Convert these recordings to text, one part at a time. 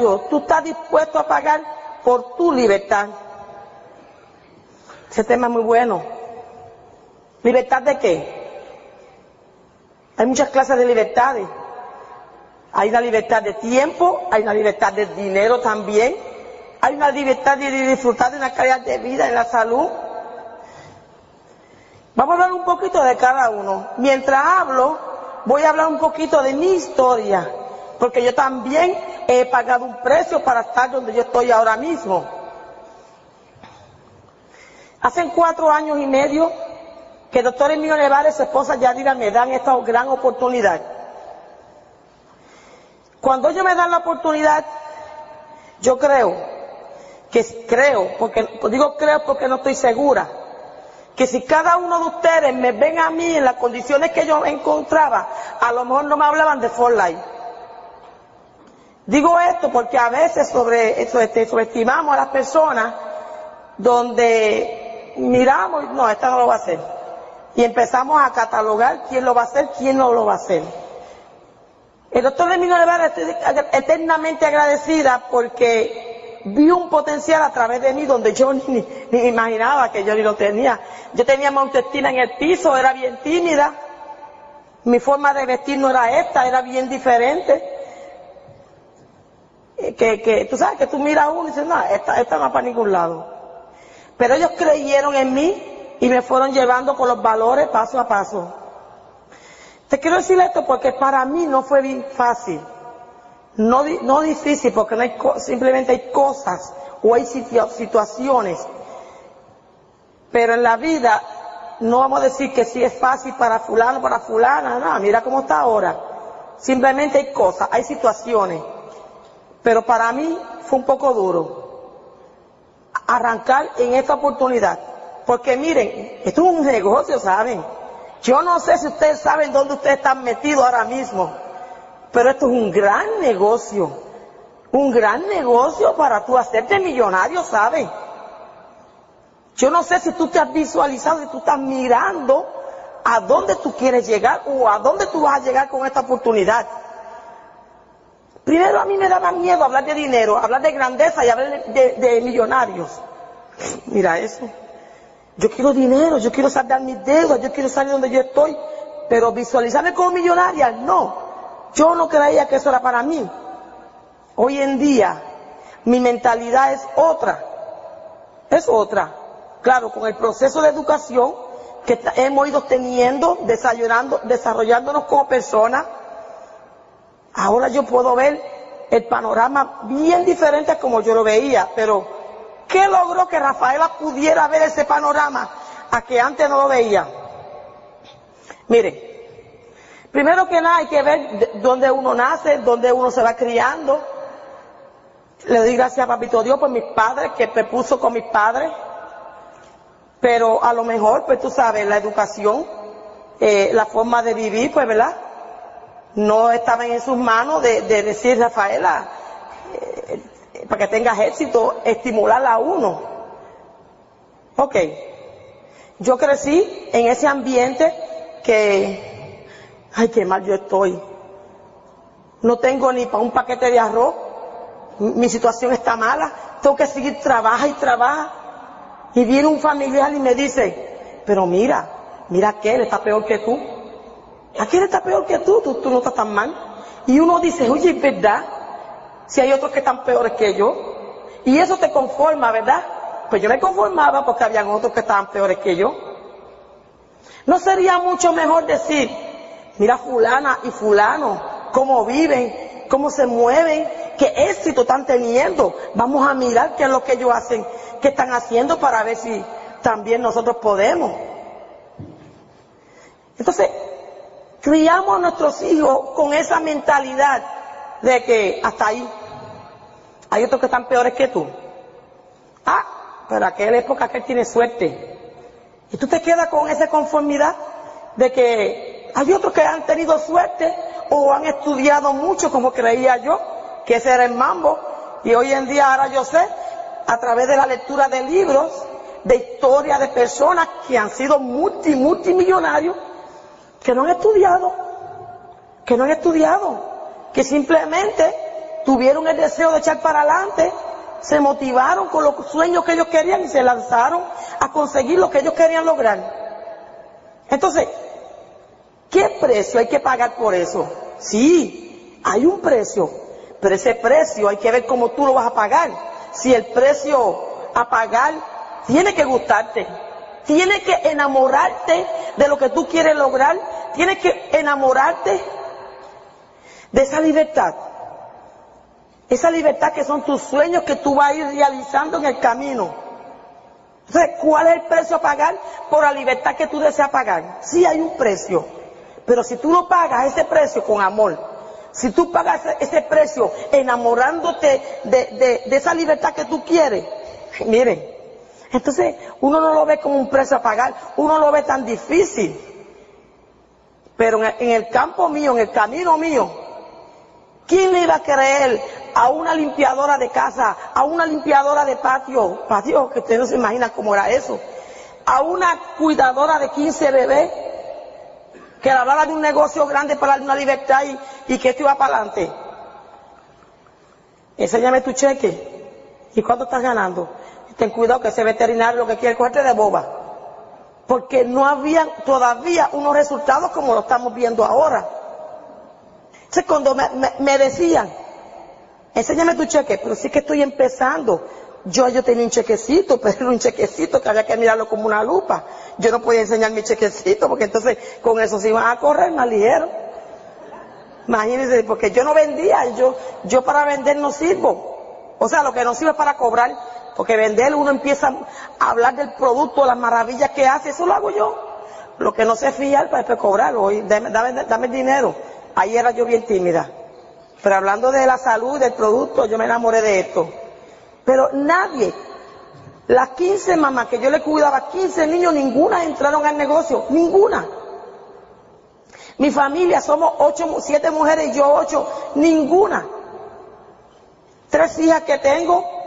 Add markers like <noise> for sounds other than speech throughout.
Precio tú estás dispuesto a pagar por tu libertad? Ese tema es muy bueno. ¿Libertad de qué? Hay muchas clases de libertades. Hay una libertad de tiempo, hay una libertad de dinero también, hay una libertad de disfrutar de una calidad de vida en la salud. Vamos a hablar un poquito de cada uno. Mientras hablo, voy a hablar un poquito de mi historia, porque yo también he pagado un precio para estar donde yo estoy ahora mismo. Hace cuatro años y medio que el doctor Emilio Nevares y su esposa Yadira me dan esta gran oportunidad. Cuando ellos me dan la oportunidad, yo creo, que creo, porque digo creo porque no estoy segura, que si cada uno de ustedes me ven a mí en las condiciones que yo encontraba, a lo mejor no me hablaban de For Life. Digo esto porque a veces sobre, este, subestimamos a las personas donde miramos, no, esta no lo va a hacer y empezamos a catalogar quién lo va a hacer, quién no lo va a hacer. El doctor Emilio Nevada estoy eternamente agradecida porque vi un potencial a través de mí donde yo <laughs> ni, ni imaginaba que yo ni lo tenía. Yo tenía autoestima en el piso, era bien tímida. Mi forma de vestir no era esta, era bien diferente. Que, que tú sabes que tú miras a uno y dices, no, esta, esta no va para ningún lado. Pero ellos creyeron en mí y me fueron llevando con los valores paso a paso. Te quiero decir esto porque para mí no fue bien fácil, no, no difícil porque no hay, simplemente hay cosas o hay situaciones, pero en la vida no vamos a decir que sí es fácil para fulano, para fulana, no, mira cómo está ahora. Simplemente hay cosas, hay situaciones, pero para mí fue un poco duro arrancar en esta oportunidad. Porque miren, esto es un negocio, ¿saben? Yo no sé si ustedes saben dónde ustedes están metidos ahora mismo, pero esto es un gran negocio. Un gran negocio para tú hacerte millonario, ¿saben? Yo no sé si tú te has visualizado, si tú estás mirando a dónde tú quieres llegar o a dónde tú vas a llegar con esta oportunidad. Primero a mí me daba miedo hablar de dinero, hablar de grandeza y hablar de, millonarios. Mira eso. Yo quiero dinero, yo quiero saldar mis deudas, yo quiero salir donde yo estoy, pero visualizarme como millonaria, no. Yo no creía que eso era para mí. Hoy en día, mi mentalidad es otra. Es otra. Claro, con el proceso de educación que hemos ido teniendo, desarrollándonos como personas, ahora yo puedo ver el panorama bien diferente como yo lo veía, pero ¿Qué logró que Rafaela pudiera ver ese panorama a que antes no lo veía? Mire, primero que nada hay que ver dónde uno nace, dónde uno se va criando. Le doy gracias a Papito Dios por mis padres, que me puso con mis padres. Pero a lo mejor, pues tú sabes, la educación, eh, la forma de vivir, pues, ¿verdad? No estaba en sus manos de, decir, Rafaela, eh, para que tengas éxito, estimular a uno. Ok. Yo crecí en ese ambiente que, ay, qué mal yo estoy. No tengo ni para un paquete de arroz. Mi situación está mala. Tengo que seguir, trabaja y trabaja. Y viene un familiar y me dice, pero mira, mira que él está peor que tú. Aquel está peor que tú, tú, no estás tan mal. Y uno dice, oye, es verdad, si hay otros que están peores que yo. Y eso te conforma, ¿verdad? Pues yo me conformaba porque habían otros que estaban peores que yo. ¿No sería mucho mejor decir, mira fulana y fulano, cómo viven, cómo se mueven, qué éxito están teniendo? Vamos a mirar qué es lo que ellos hacen, qué están haciendo para ver si también nosotros podemos. Entonces, criamos a nuestros hijos con esa mentalidad de que hasta ahí, Hay otros que están peores que tú. Ah, pero aquella época que él tiene suerte. Y tú te quedas con esa conformidad de que hay otros que han tenido suerte o han estudiado mucho como creía yo, que ese era el mambo. Y hoy en día ahora yo sé, a través de la lectura de libros, de historia de personas que han sido multi, multimillonarios, que no han estudiado, que no han estudiado, que simplemente tuvieron el deseo de echar para adelante, se motivaron con los sueños que ellos querían y se lanzaron a conseguir lo que ellos querían lograr. Entonces, ¿qué precio hay que pagar por eso? Sí, hay un precio, pero ese precio hay que ver cómo tú lo vas a pagar. Si el precio a pagar tiene que gustarte, tiene que enamorarte de lo que tú quieres lograr, tiene que enamorarte de esa libertad. Esa libertad que son tus sueños que tú vas a ir realizando en el camino. Entonces, ¿cuál es el precio a pagar por la libertad que tú deseas pagar? Sí hay un precio, pero si tú no pagas ese precio con amor, si tú pagas ese precio enamorándote de, esa libertad que tú quieres, miren, entonces uno no lo ve como un precio a pagar, uno lo ve tan difícil. Pero en el campo mío, en el camino mío, ¿quién le iba a creer a una limpiadora de casa, a una limpiadora de patio, patio que usted no se imagina cómo era eso, a una cuidadora de 15 bebés, que hablaba de un negocio grande para una libertad y, que esto iba para adelante. Enséñame tu cheque. ¿Y cuánto estás ganando? Ten cuidado que ese veterinario lo que quiere es cogerte de boba. Porque no había todavía unos resultados como lo estamos viendo ahora. Entonces cuando me decían, enséñame tu cheque, pero sí que estoy empezando. Yo, yo tenía un chequecito, <laughs> pero era un chequecito que había que mirarlo como una lupa. Yo no podía enseñar mi chequecito, porque entonces con eso se iban a correr más ligero. Imagínense, porque yo no vendía, yo, yo para vender no sirvo. O sea, lo que no sirve es para cobrar, porque vender uno empieza a hablar del producto, las maravillas que hace, eso lo hago yo. Lo que no sé fiar para después cobrarlo, dame, dame, dame dinero. Ahí era yo bien tímida. Pero hablando de la salud del producto, yo me enamoré de esto. Pero nadie, las 15 mamás que yo le cuidaba, 15 niños, ninguna entraron al negocio, ninguna. Mi familia somos ocho, siete mujeres y yo ocho, ninguna. Tres hijas que tengo,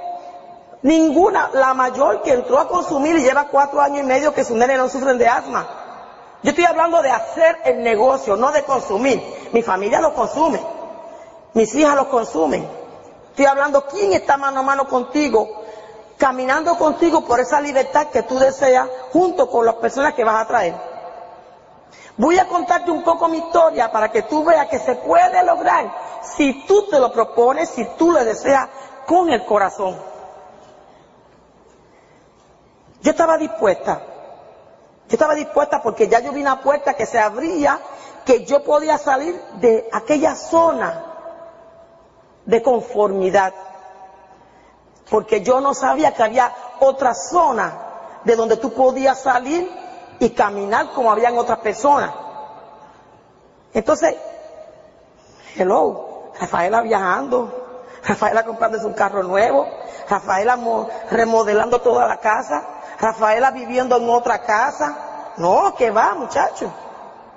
ninguna. La mayor que entró a consumir y lleva cuatro años y medio que su nene no sufren de asma. Yo estoy hablando de hacer el negocio, no de consumir. Mi familia lo consume. Mis hijas lo consumen. Estoy hablando, ¿quién está mano a mano contigo? Caminando contigo por esa libertad que tú deseas junto con las personas que vas a traer. Voy a contarte un poco mi historia para que tú veas que se puede lograr si tú te lo propones, si tú lo deseas con el corazón. Yo estaba dispuesta. Yo estaba dispuesta porque ya yo vi una puerta que se abría, que yo podía salir de aquella zona de conformidad, porque yo no sabía que había otra zona de donde tú podías salir y caminar como habían otras personas. Entonces, hello, Rafaela viajando, Rafaela comprándose un carro nuevo, Rafaela remodelando toda la casa, Rafaela viviendo en otra casa. No, ¿qué va, muchacho?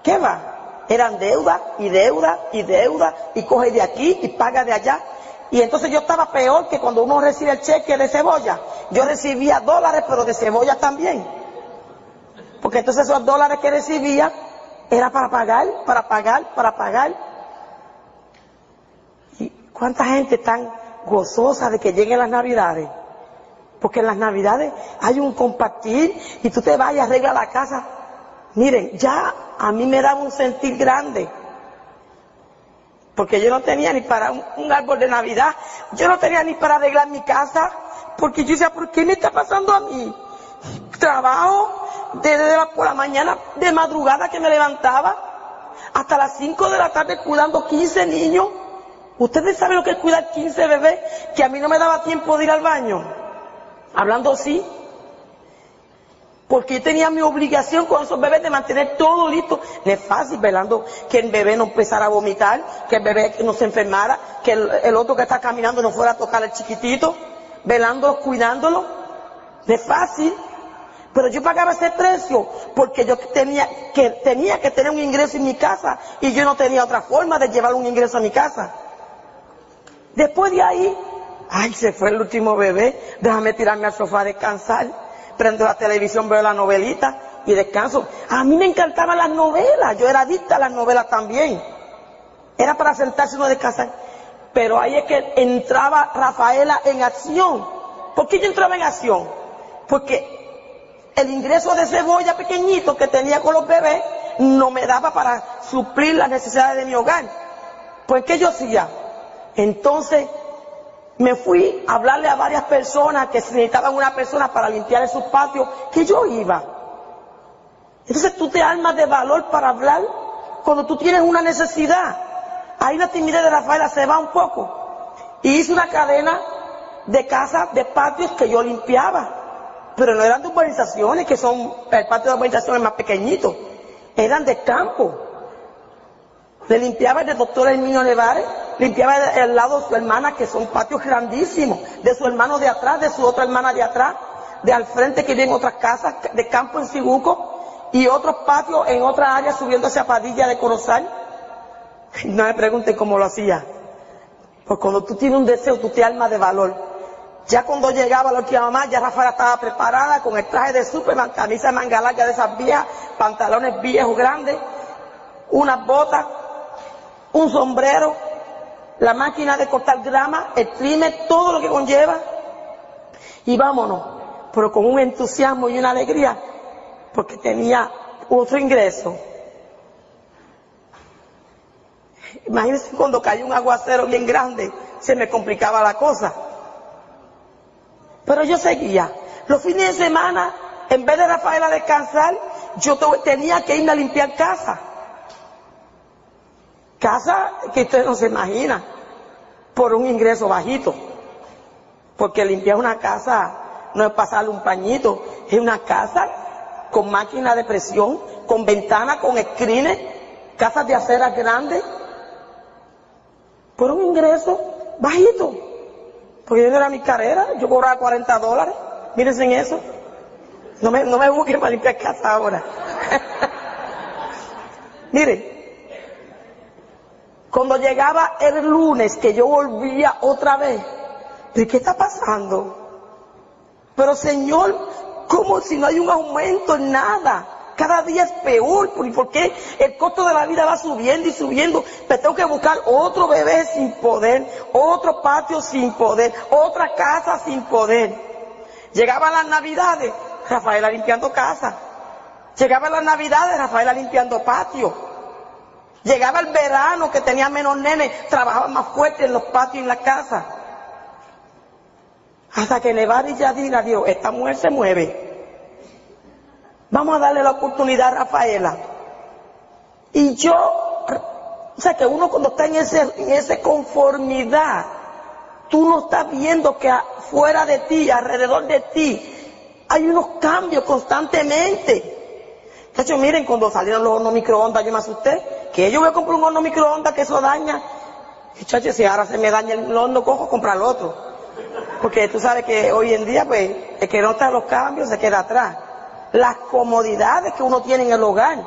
¿Qué va? eran deuda y deuda y deuda y coge de aquí y paga de allá. Y entonces yo estaba peor que cuando uno recibe el cheque de cebolla. Yo recibía dólares, pero de cebolla también. Porque entonces esos dólares que recibía era para pagar, para pagar, para pagar. ¿Y cuánta gente tan gozosa de que lleguen las navidades? Porque en las navidades hay un compartir y tú te vas y arreglas la casa Miren, ya a mí me daba un sentir grande. Porque yo no tenía ni para un, árbol de Navidad, yo no tenía ni para arreglar mi casa, porque yo decía, ¿por qué me está pasando a mí? Trabajo desde la, por la mañana de madrugada que me levantaba hasta las 5 de la tarde cuidando 15 niños. ¿Ustedes saben lo que es cuidar 15 bebés? Que a mí no me daba tiempo de ir al baño. Hablando así. Porque yo tenía mi obligación con esos bebés de mantener todo listo. No es fácil velando que el bebé no empezara a vomitar, que el bebé no se enfermara, que el, otro que está caminando no fuera a tocar al chiquitito, velándolo, cuidándolo. No es fácil. Pero yo pagaba ese precio porque yo tenía que, tenía que tener un ingreso en mi casa y yo no tenía otra forma de llevar un ingreso a mi casa. Después de ahí, ay, se fue el último bebé, déjame tirarme al sofá a descansar, prendo la televisión, veo la novelita y descanso. A mí me encantaban las novelas, yo era adicta a las novelas también. Era para sentarse uno a descansar. Pero ahí es que entraba Rafaela en acción. ¿Por qué yo entraba en acción? Porque el ingreso de cebolla pequeñito que tenía con los bebés no me daba para suplir las necesidades de mi hogar. Pues, ¿qué yo hacía? Entonces, me fui a hablarle a varias personas que necesitaban una persona para limpiar esos patios, que yo iba. Entonces, tú te armas de valor para hablar cuando tú tienes una necesidad. Ahí la timidez de Rafaela se va un poco. Y hice una cadena de casas, de patios que yo limpiaba pero no eran de urbanizaciones, que son, el patio de urbanizaciones más pequeñito, eran de campo. Le limpiaba el doctor Herminio Nevares, limpiaba el, lado de su hermana, que son patios grandísimos, de su hermano de atrás, de su otra hermana de atrás, de al frente que vienen otras casas, de campo en Cibuco, y otros patios en otra área subiendo hacia Padilla de Corozal. No me pregunten cómo lo hacía. Pues cuando tú tienes un deseo, tú te armas de valor. Ya cuando llegaba la última mamá, ya Rafaela estaba preparada con el traje de Superman, camisa de manga larga de esas viejas, pantalones viejos grandes, unas botas, un sombrero, la máquina de cortar grama, el trimmer, todo lo que conlleva. Y vámonos, pero con un entusiasmo y una alegría, porque tenía otro ingreso. Imagínense cuando cayó un aguacero bien grande, se me complicaba la cosa. Pero yo seguía. Los fines de semana, en vez de Rafaela descansar, yo tenía que irme a limpiar casa. Casa que usted no se imagina, por un ingreso bajito. Porque limpiar una casa no es pasarle un pañito, es una casa con máquina de presión, con ventanas, con screens, casas de aceras grandes, por un ingreso bajito. Porque yo no era mi carrera, yo cobraba 40 dólares. Mírense en eso. No me, no me busquen para limpiar casa ahora. <laughs> Miren, cuando llegaba el lunes que yo volvía otra vez, ¿de qué está pasando? Pero Señor, ¿cómo si no hay un aumento en nada? Cada día es peor. ¿Por qué el costo de la vida va subiendo y subiendo? Me tengo que buscar otro bebé sin poder, otro patio sin poder, otra casa sin poder. Llegaban las navidades, Rafaela limpiando casa. Llegaban las navidades, Rafaela limpiando patio. Llegaba el verano que tenía menos nenes, trabajaba más fuerte en los patios y en la casa. Hasta que Nevar y Yadira Dios, esta mujer se mueve. Vamos a darle la oportunidad a Rafaela. Y yo, o sea, que uno cuando está en ese, esa conformidad, tú no estás viendo que fuera de ti, alrededor de ti, hay unos cambios constantemente. De hecho, miren, cuando salieron los microondas, yo me asusté, que yo voy a comprar un horno microondas que eso daña. Muchachos, si ahora se me daña el horno, cojo, comprar otro. Porque tú sabes que hoy en día, pues, el que no está los cambios se queda atrás las comodidades que uno tiene en el hogar.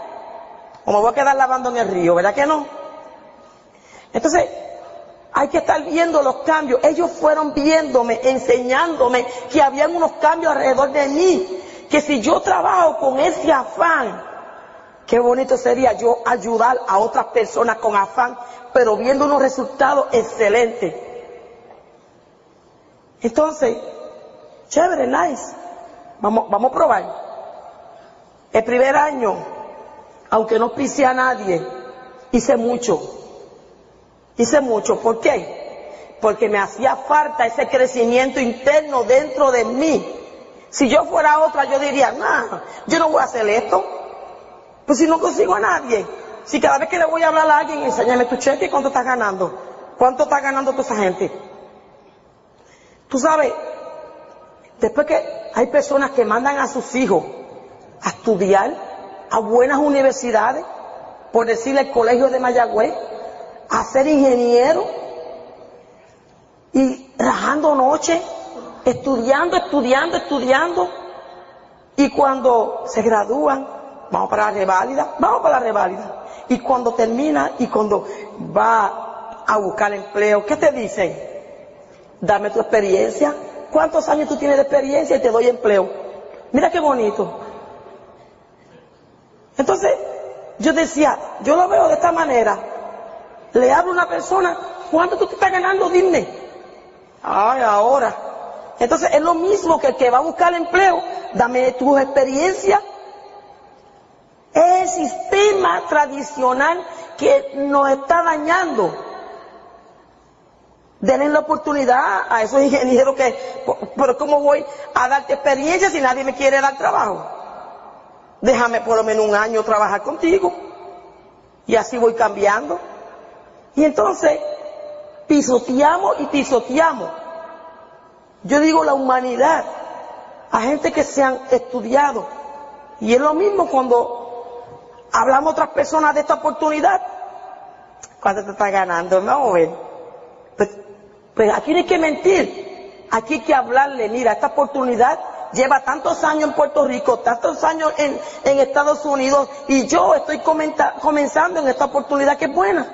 O me voy a quedar lavando en el río, ¿verdad que no? Entonces, hay que estar viendo los cambios. Ellos fueron viéndome, enseñándome que habían unos cambios alrededor de mí. Que si yo trabajo con ese afán, qué bonito sería yo ayudar a otras personas con afán, pero viendo unos resultados excelentes. Entonces, chévere, nice. Vamos, vamos a probar. El primer año, aunque no pise a nadie, hice mucho. Hice mucho. ¿Por qué? Porque me hacía falta ese crecimiento interno dentro de mí. Si yo fuera otra, yo diría, no, yo no voy a hacer esto. Pues si no consigo a nadie. Si cada vez que le voy a hablar a alguien, enséñame tu cheque, ¿cuánto estás ganando? ¿Cuánto está ganando toda esa gente? Tú sabes, después que hay personas que mandan a sus hijos a estudiar a buenas universidades, por decirle el colegio de Mayagüez, a ser ingeniero y rajando noche, estudiando, estudiando, estudiando. Y cuando se gradúan, vamos para la reválida, vamos para la reválida. Y cuando termina y cuando va a buscar empleo, ¿qué te dicen? Dame tu experiencia. ¿Cuántos años tú tienes de experiencia y te doy empleo? Mira qué bonito. Entonces, yo decía, yo lo veo de esta manera. Le hablo a una persona, ¿cuánto tú te estás ganando? Dime. Ay, ahora. Entonces es lo mismo que el que va a buscar empleo, dame tu experiencia. Es el sistema tradicional que nos está dañando. Denle la oportunidad a esos ingenieros que, pero ¿cómo voy a darte experiencia si nadie me quiere dar trabajo? Déjame por lo menos un año trabajar contigo. Y así voy cambiando. Y entonces, pisoteamos y pisoteamos. Yo digo la humanidad, a gente que se han estudiado. Y es lo mismo cuando hablamos otras personas de esta oportunidad. ¿Cuánto te está ganando? A ver. Pues, pues aquí no hay que mentir. Aquí hay que hablarle, mira, esta oportunidad lleva tantos años en Puerto Rico, tantos años en, Estados Unidos, y yo estoy comenzando en esta oportunidad que es buena.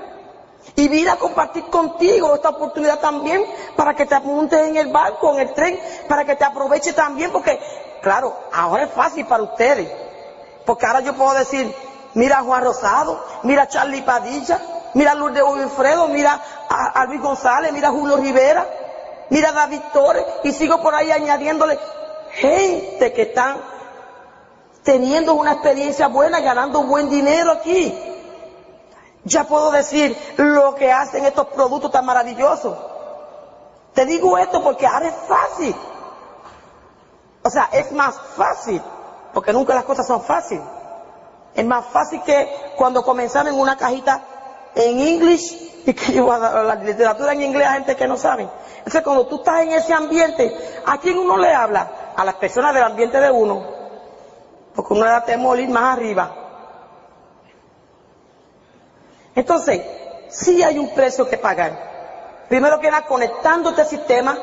Y vine a compartir contigo esta oportunidad también para que te apuntes en el barco, en el tren, para que te aproveche también, porque, claro, ahora es fácil para ustedes. Porque ahora yo puedo decir, mira a Juan Rosado, mira a Charlie Padilla, mira a Lourdes Wilfredo, mira a, Luis González, mira a Julio Rivera, mira a David Torres, y sigo por ahí añadiéndole gente que están teniendo una experiencia buena, ganando buen dinero aquí. Ya puedo decir lo que hacen estos productos tan maravillosos. Te digo esto porque ahora es fácil. O sea, es más fácil, porque nunca las cosas son fáciles. Es más fácil que cuando comenzaron en una cajita en inglés y que la literatura en inglés a gente que no sabe. Entonces, cuando tú estás en ese ambiente, ¿a quién uno le habla? A las personas del ambiente de uno. Porque uno le da temor ir más arriba. Entonces, sí hay un precio que pagar. Primero que nada, conectándote al sistema,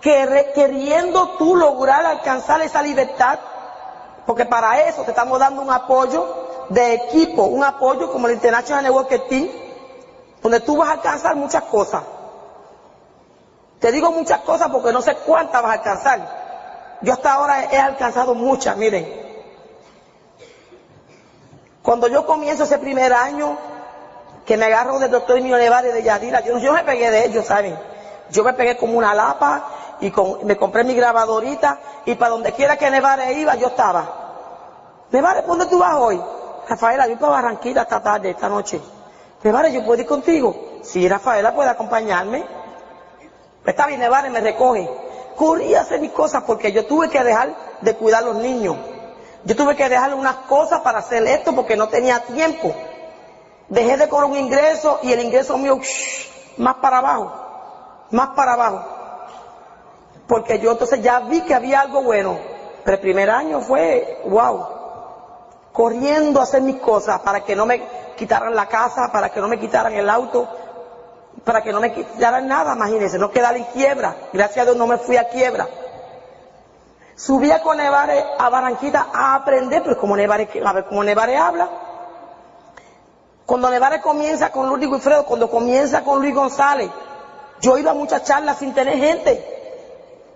queriendo tú lograr alcanzar esa libertad, porque para eso te estamos dando un apoyo de equipo, un apoyo como el International Network Team, donde tú vas a alcanzar muchas cosas. Te digo muchas cosas porque no sé cuántas vas a alcanzar. Yo hasta ahora he alcanzado muchas, miren. Cuando yo comienzo ese primer año, que me agarro del doctor Emilio Nevares de Yadira, yo, yo me pegué de ellos, ¿saben? Yo me pegué como una lapa y me compré mi grabadorita y para donde quiera que Nevares iba, yo estaba. Nevares, ¿dónde tú vas hoy? Rafaela, yo para Barranquilla esta tarde, esta noche. Nevares, ¿yo puedo ir contigo? Sí, Rafaela puede acompañarme. Está bien, Nevares me recoge. Corrí a hacer mis cosas porque yo tuve que dejar de cuidar a los niños. Yo tuve que dejar unas cosas para hacer esto porque no tenía tiempo. Dejé de cobrar un ingreso y el ingreso mío más para abajo, más para abajo. Porque yo entonces ya vi que había algo bueno. Pero el primer año fue, wow, corriendo a hacer mis cosas para que no me quitaran la casa, para que no me quitaran el auto, para que no me quitaran nada, imagínense, no quedar en quiebra. Gracias a Dios no me fui a quiebra. Subía con Nevare a Barranquita a aprender, pero como Nevare, a ver habla. Cuando Nevare comienza con Luis Wilfredo, cuando comienza con Luis González, yo iba a muchas charlas sin tener gente.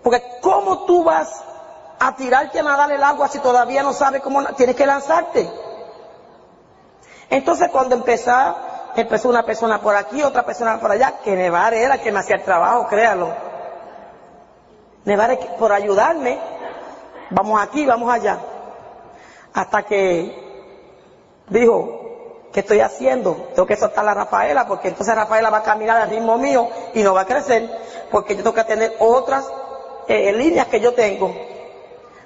Porque ¿cómo tú vas a tirarte a nadar el agua si todavía no sabes cómo? Tienes que lanzarte. Entonces cuando empezó, empezó una persona por aquí, otra persona por allá, que Nevare era que me hacía el trabajo, créalo. Nevare por ayudarme, vamos aquí, vamos allá. Hasta que dijo, ¿qué estoy haciendo? Tengo que soltar a Rafaela porque entonces Rafaela va a caminar al ritmo mío y no va a crecer porque yo tengo que tener otras eh, líneas que yo tengo.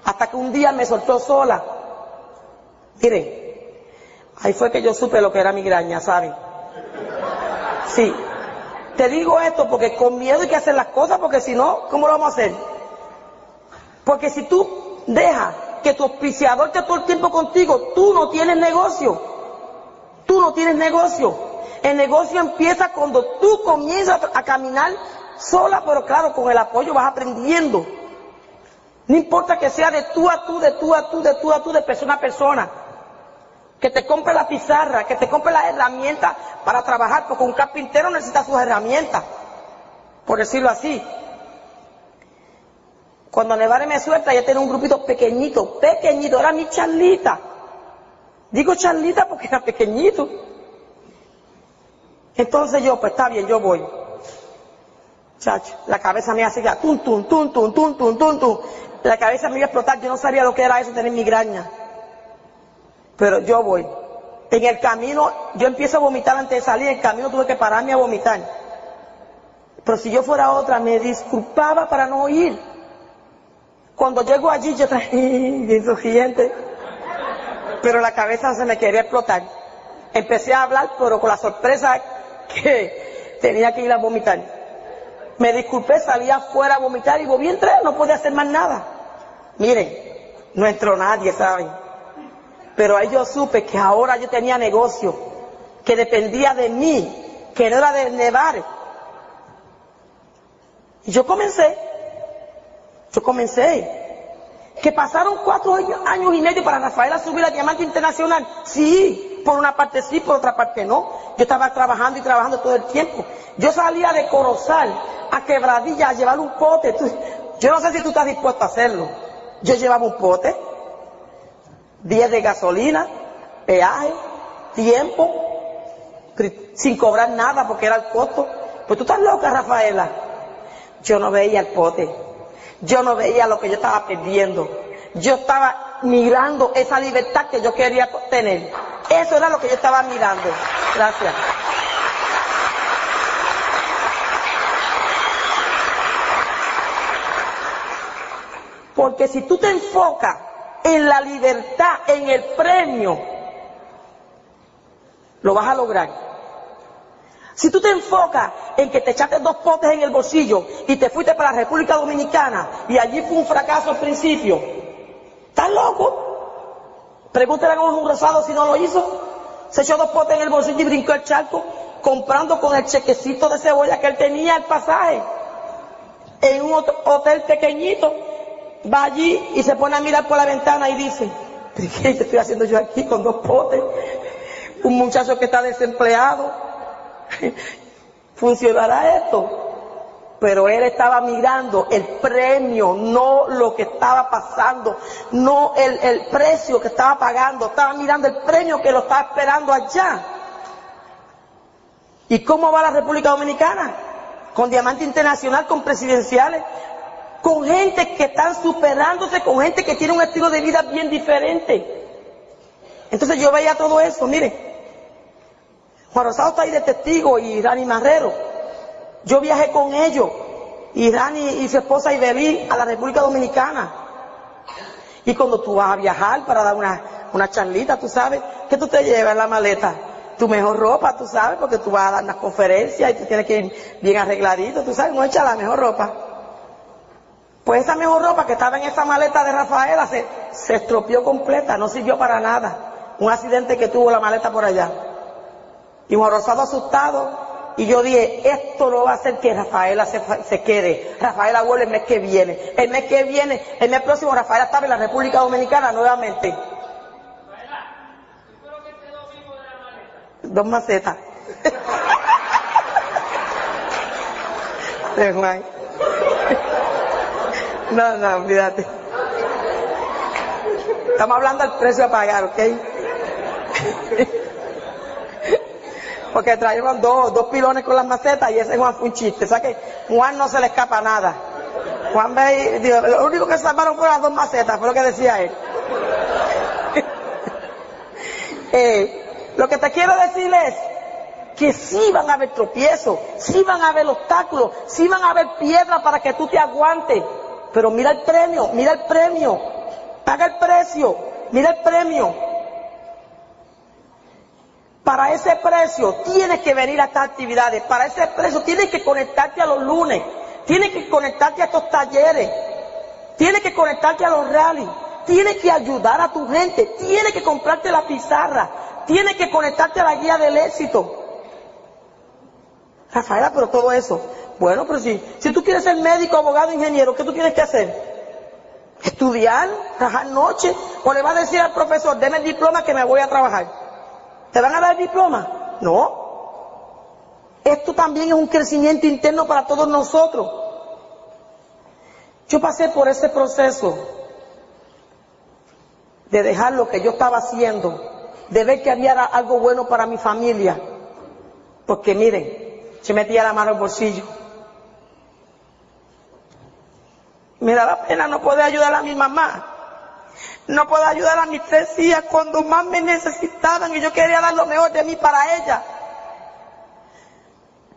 Hasta que un día me soltó sola. Miren, ahí fue que yo supe lo que era migraña, ¿saben? Sí. Te digo esto porque con miedo hay que hacer las cosas porque si no, ¿cómo lo vamos a hacer? Porque si tú dejas que tu auspiciador está todo el tiempo contigo, tú no tienes negocio. Tú no tienes negocio. El negocio empieza cuando tú comienzas a caminar sola, pero claro, con el apoyo vas aprendiendo. No importa que sea de tú a tú, de tú a tú, de tú a tú, de persona a persona. Que te compre la pizarra, que te compre las herramientas para trabajar, porque un carpintero necesita sus herramientas, por decirlo así. Cuando Nevare me suelta, ya tenía un grupito pequeñito, pequeñito, era mi charlita. Digo charlita porque era pequeñito. Entonces yo, pues está bien, yo voy. La cabeza me hacía tum, tum, tum, tum, tum, tum, tum, tum. La cabeza me iba a explotar, yo no sabía lo que era eso, tener migraña. Pero yo voy. En el camino, yo empiezo a vomitar antes de salir, en el camino tuve que pararme a vomitar. Pero si yo fuera otra, me disculpaba para no ir. Cuando llego allí, yo traje <laughs> bien. Pero la cabeza se me quería explotar. Empecé a hablar, pero con la sorpresa que tenía que ir a vomitar. Me disculpé, salí afuera a vomitar y volví a entrar, no podía hacer más nada. Miren, no entró nadie, ¿saben? Pero ahí yo supe que ahora yo tenía negocio, que dependía de mí, que no era de nevar. Y yo comencé, yo comencé. Que pasaron cuatro años y medio para Rafaela subir a Diamante Internacional. Sí, por una parte sí, por otra parte no. Yo estaba trabajando y trabajando todo el tiempo. Yo salía de Corozal a Quebradilla a llevar un pote. yo no sé si tú estás dispuesto a hacerlo. Yo llevaba un pote, días de gasolina, peaje, tiempo, sin cobrar nada porque era el costo. Pues tú estás loca, Rafaela. Yo no veía el pote. Yo no veía lo que yo estaba perdiendo. Yo estaba mirando esa libertad que yo quería tener. Eso era lo que yo estaba mirando. Gracias. Porque si tú te enfocas en la libertad, en el premio, lo vas a lograr. Si tú te enfocas en que te echaste dos potes en el bolsillo y te fuiste para la República Dominicana y allí fue un fracaso al principio, ¿estás loco? Pregúntale a un rosado si no lo hizo. Se echó dos potes en el bolsillo y brincó el charco comprando con el chequecito de cebolla que él tenía el pasaje en un hotel pequeñito. Va allí y se pone a mirar por la ventana y dice, ¿qué estoy haciendo yo aquí con dos potes? Un muchacho que está desempleado <laughs> ¿Funcionará esto? Pero él estaba mirando el premio, no lo que estaba pasando, no el, precio que estaba pagando, estaba mirando el premio que lo estaba esperando allá. ¿Y cómo va la República Dominicana? Con diamante internacional, con presidenciales, con gente que están superándose, con gente que tiene un estilo de vida bien diferente. Entonces yo veía todo eso, mire, Juan Rosado está ahí de testigo y Rani Marrero. Yo viajé con ellos y Rani y su esposa Ibelín a la República Dominicana. Y cuando tú vas a viajar para dar una, una charlita, tú sabes, que tú te llevas en la maleta? Tu mejor ropa, tú sabes, porque tú vas a dar una conferencia y tú tienes que ir bien arregladito, tú sabes, no echa la mejor ropa. Pues esa mejor ropa que estaba en esa maleta de Rafaela se, se estropeó completa, no sirvió para nada. Un accidente que tuvo la maleta por allá. Y Juan Rosado asustado. Y yo dije, esto no va a hacer que Rafaela se, quede. Rafaela vuelve el mes que viene. El mes que viene, el mes próximo, Rafaela estaba en la República Dominicana nuevamente. Rafaela, que te vivo de? Dos macetas. No, no, olvídate. Estamos hablando del precio a pagar, ¿ok? Porque trajeron dos, dos pilones con las macetas y ese Juan fue un chiste. O sea que Juan no se le escapa nada. Juan ve, digo, lo único que salvaron fueron las dos macetas, fue lo que decía él. <laughs> Eh, lo que te quiero decir es que sí van a haber tropiezos, sí van a haber obstáculos, sí van a haber piedras para que tú te aguantes. Pero mira el premio, mira el premio, paga el precio, mira el premio. Para ese precio tienes que venir a estas actividades. Para ese precio tienes que conectarte a los lunes. Tienes que conectarte a estos talleres. Tienes que conectarte a los rallies. Tiene que ayudar a tu gente, tiene que comprarte la pizarra, tiene que conectarte a la guía del éxito. Rafaela, pero todo eso. Bueno, pero si, si tú quieres ser médico, abogado, ingeniero, ¿qué tú tienes que hacer? Estudiar, trabajar noche, o le vas a decir al profesor, deme el diploma que me voy a trabajar. ¿Te van a dar diploma? No. Esto también es un crecimiento interno para todos nosotros. Yo pasé por ese proceso de dejar lo que yo estaba haciendo, de ver que había algo bueno para mi familia. Porque miren, se metía la mano el bolsillo. Me daba pena no poder ayudar a mi mamá. No poder ayudar a mis tres hijas cuando más me necesitaban y yo quería dar lo mejor de mí para ellas.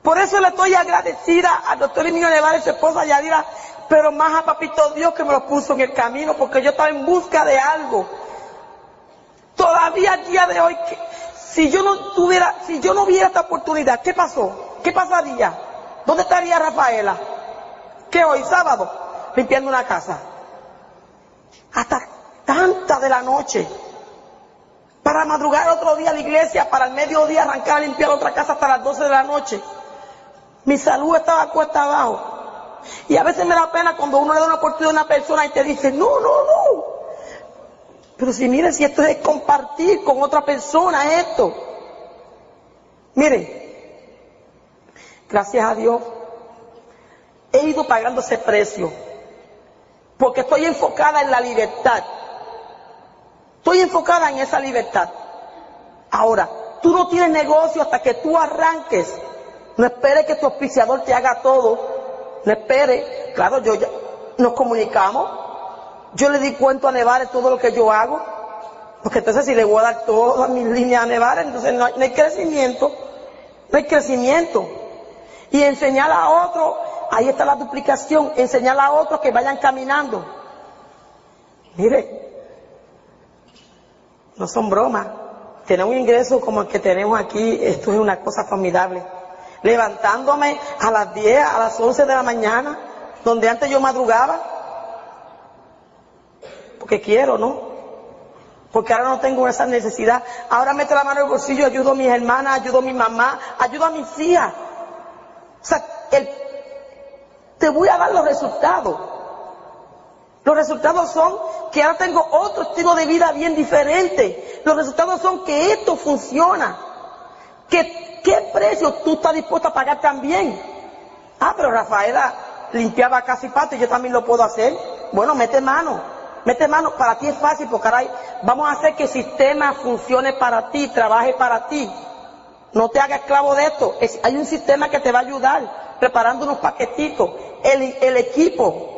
Por eso le estoy agradecida al doctor Emilio Nevares su esposa Yadira, pero más a Papito Dios que me lo puso en el camino, porque yo estaba en busca de algo. Todavía al día de hoy, si yo no tuviera, si yo no hubiera esta oportunidad, ¿qué pasó? ¿Qué pasaría? ¿Dónde estaría Rafaela? ¿Qué hoy, sábado? Limpiando una casa. Hasta tanta de la noche. Para madrugar otro día a la iglesia, para el mediodía arrancar a limpiar otra casa hasta las 12 de la noche. Mi salud estaba cuesta abajo. Y a veces me da pena cuando uno le da una oportunidad a una persona y te dice, no, no, no. Pero si miren, si esto es compartir con otra persona esto. Miren, gracias a Dios, he ido pagando ese precio. Porque estoy enfocada en la libertad. Estoy enfocada en esa libertad. Ahora, tú no tienes negocio hasta que tú arranques no espere que tu auspiciador te haga todo. No espere. Claro, yo ya, nos comunicamos. Yo le di cuento a Nevares todo lo que yo hago. Porque entonces si le voy a dar todas mis líneas a Nevares, entonces no hay, crecimiento. No hay crecimiento. Y enseñar a otros, ahí está la duplicación, enseñar a otros que vayan caminando. Mire, no son bromas. Tener un ingreso como el que tenemos aquí, esto es una cosa formidable levantándome a las 10, a las 11 de la mañana, donde antes yo madrugaba, porque quiero, ¿no? Porque ahora no tengo esa necesidad. Ahora meto la mano en el bolsillo, ayudo a mis hermanas, ayudo a mi mamá, ayudo a mis hijas. O sea, te voy a dar los resultados. Los resultados son que ahora tengo otro estilo de vida bien diferente. Los resultados son que esto funciona. Que ¿Qué precio tú estás dispuesto a pagar también? Ah, pero Rafaela limpiaba casi pato y yo también lo puedo hacer. Bueno, mete mano, mete mano. Para ti es fácil porque ahora vamos a hacer que el sistema funcione para ti, trabaje para ti. No te hagas esclavo de esto. hay un sistema que te va a ayudar preparando unos paquetitos. El equipo.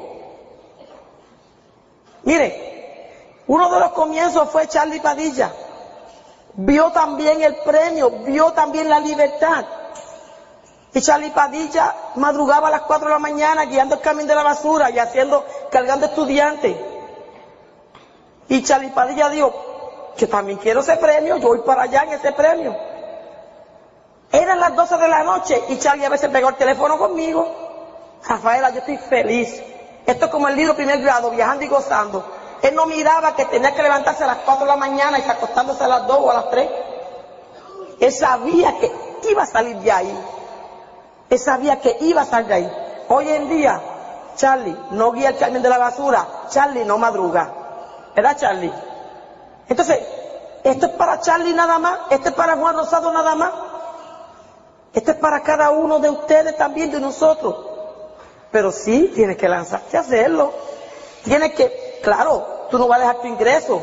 Mire, uno de los comienzos fue Charlie Padilla vio también el premio, vio también la libertad. Y Charlie Padilla madrugaba a las 4 de la mañana guiando el camino de la basura y haciendo, cargando estudiantes. Y Charlie Padilla dijo, yo también quiero ese premio, yo voy para allá en ese premio. Eran las 12 de la noche y Charlie a veces pegó el teléfono conmigo. Rafaela, yo estoy feliz. Esto es como el libro primer grado, viajando y gozando. Él no miraba que tenía que levantarse a las 4 de la mañana y acostándose a las 2 o a las 3. Él sabía que iba a salir de ahí. Él sabía que iba a salir de ahí. Hoy en día, Charlie no guía el camión de la basura. Charlie no madruga. ¿Verdad, Charlie? Entonces, esto es para Charlie nada más. Esto es para Juan Rosado nada más. Esto es para cada uno de ustedes también, de nosotros. Pero sí, tienes que lanzarte a hacerlo. Tienes que Claro, tú no vas a dejar tu ingreso.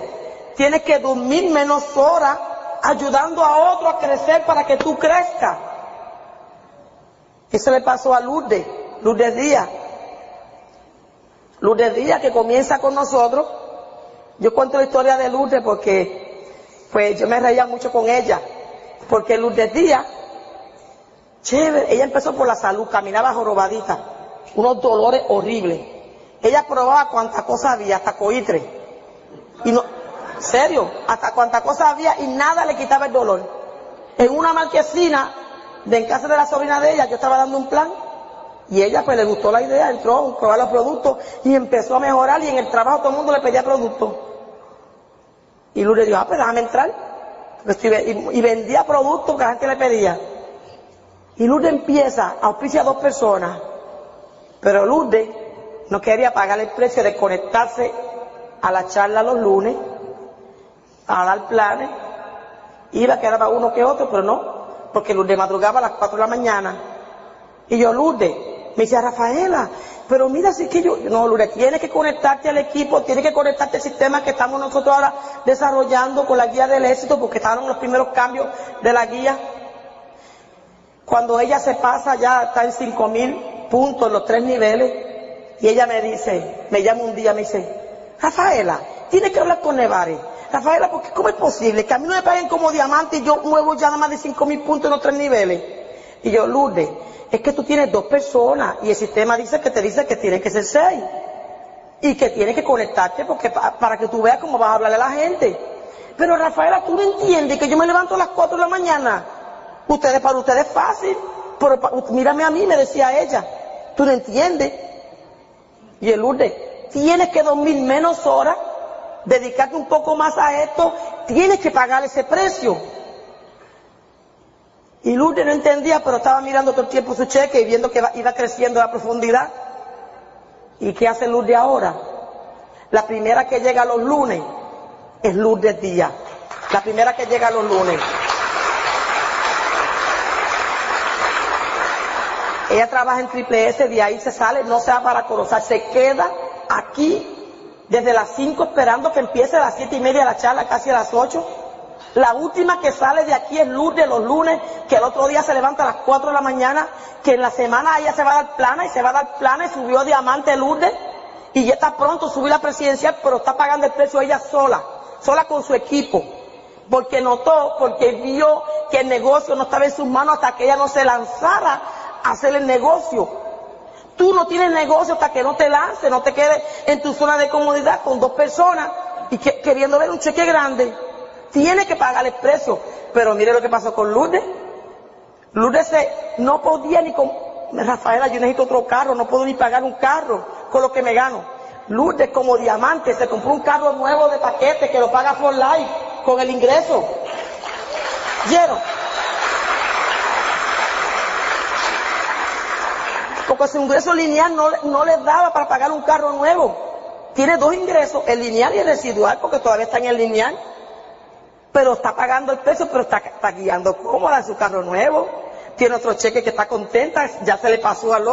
Tienes que dormir menos horas ayudando a otro a crecer para que tú crezcas. Eso le pasó a Lourdes, Lourdes Díaz. Lourdes Díaz que comienza con nosotros. Yo cuento la historia de Lourdes porque pues yo me reía mucho con ella. Porque Lourdes Díaz, chévere, ella empezó por la salud, caminaba jorobadita, unos dolores horribles. Ella probaba cuánta cosa había, hasta coitre. Y no, serio, hasta cuánta cosa había y nada le quitaba el dolor. En una marquesina de en casa de la sobrina de ella, yo estaba dando un plan y ella pues le gustó la idea, entró a probar los productos y empezó a mejorar y en el trabajo todo el mundo le pedía productos. Y Lourdes dijo, ah, pues déjame entrar. Y vendía productos que la gente le pedía. Y Lourdes empieza a auspiciar a dos personas. Pero Lourdes no quería pagar el precio de conectarse a la charla los lunes, a dar planes. Iba a quedar para uno que otro, pero no, porque Lourdes madrugaba a las 4 de la mañana. Y yo, Lourdes, me dice Rafaela, pero mira, si que yo, no, Lourdes, tienes que conectarte al equipo, tienes que conectarte al sistema que estamos nosotros ahora desarrollando con la guía del éxito, porque estaban los primeros cambios de la guía. Cuando ella se pasa, ya está en 5000 puntos, los tres niveles, y ella me dice, me llama un día, me dice, Rafaela, tienes que hablar con Nevares. Rafaela, porque ¿cómo es posible que a mí no me paguen como diamante y yo muevo ya nada más de 5000 puntos en los tres niveles? Y yo, Lourdes, es que tú tienes dos personas y el sistema dice que te dice que tienen que ser seis. Y que tienes que conectarte porque pa- para que tú veas cómo vas a hablarle a la gente. Pero Rafaela, tú no entiendes que yo me levanto a las 4 de la mañana. Ustedes, para ustedes es fácil. Pero mírame a mí, me decía ella. Tú no entiendes. Y el Lourdes, tienes que dormir menos horas, dedicarte un poco más a esto, tienes que pagar ese precio. Y Lourdes no entendía, pero estaba mirando todo el tiempo su cheque y viendo que iba creciendo la profundidad. ¿Y qué hace Lourdes ahora? La primera que llega los lunes es Lourdes Díaz. La primera que llega los lunes. Ella trabaja en Triple S, de ahí se sale, no se va para Corozal, se queda aquí desde las 5 esperando que empiece a las 7 y media la charla, casi a las 8. La última que sale de aquí es Lourdes los lunes, que el otro día se levanta a las 4 de la mañana, que en la semana ella se va a dar plana y se va a dar plana y subió diamante Lourdes y ya está pronto subir la presidencial, pero está pagando el precio ella sola, sola con su equipo. Porque notó, porque vio que el negocio no estaba en sus manos hasta que ella no se lanzara hacer el negocio. Tú no tienes negocio hasta que no te lances, no te quedes en tu zona de comodidad con dos personas y que- queriendo ver un cheque grande. Tienes que pagar el precio. Pero mire lo que pasó con Lourdes. Lourdes se- no podía ni con... Rafaela, yo necesito otro carro, no puedo ni pagar un carro con lo que me gano. Lourdes como diamante se compró un carro nuevo de paquete que lo paga for life con el ingreso. ¿Vieron? Porque su ingreso lineal no, no les daba para pagar un carro nuevo. Tiene dos ingresos, el lineal y el residual, porque todavía está en el lineal. Pero está pagando el precio, pero está, está guiando cómoda en su carro nuevo. Tiene otro cheque que está contenta, ya se le pasó al-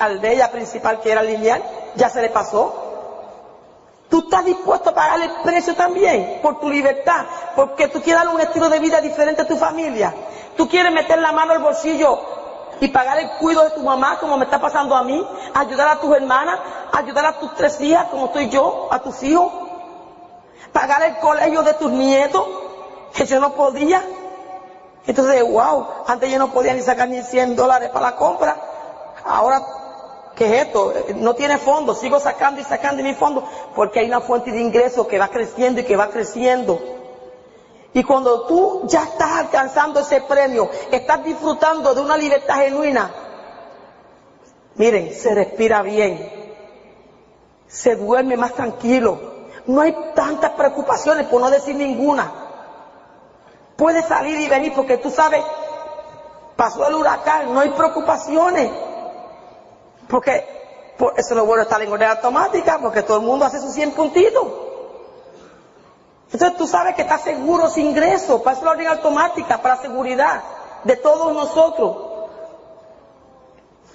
al de ella principal que era lineal, ya se le pasó. Tú estás dispuesto a pagar el precio también por tu libertad, porque tú quieres dar un estilo de vida diferente a tu familia. Tú quieres meter la mano al bolsillo y pagar el cuidado de tu mamá, como me está pasando a mí, ayudar a tus hermanas, ayudar a tus tres hijas, como estoy yo, a tus hijos, pagar el colegio de tus nietos, que yo no podía. Entonces, wow, antes yo no podía ni sacar ni 100 dólares para la compra, ahora ¿Qué es esto? No tiene fondo, sigo sacando y sacando mi fondo, porque hay una fuente de ingresos que va creciendo y que va creciendo. Y cuando tú ya estás alcanzando ese premio, estás disfrutando de una libertad genuina, miren, se respira bien, se duerme más tranquilo, no hay tantas preocupaciones, por no decir ninguna. Puedes salir y venir porque tú sabes, pasó el huracán, no hay preocupaciones. Porque por eso es lo bueno de estar en orden automática, porque todo el mundo hace sus 100 puntitos. Entonces tú sabes que estás seguro sin ingreso, para eso es la orden automática, para seguridad de todos nosotros.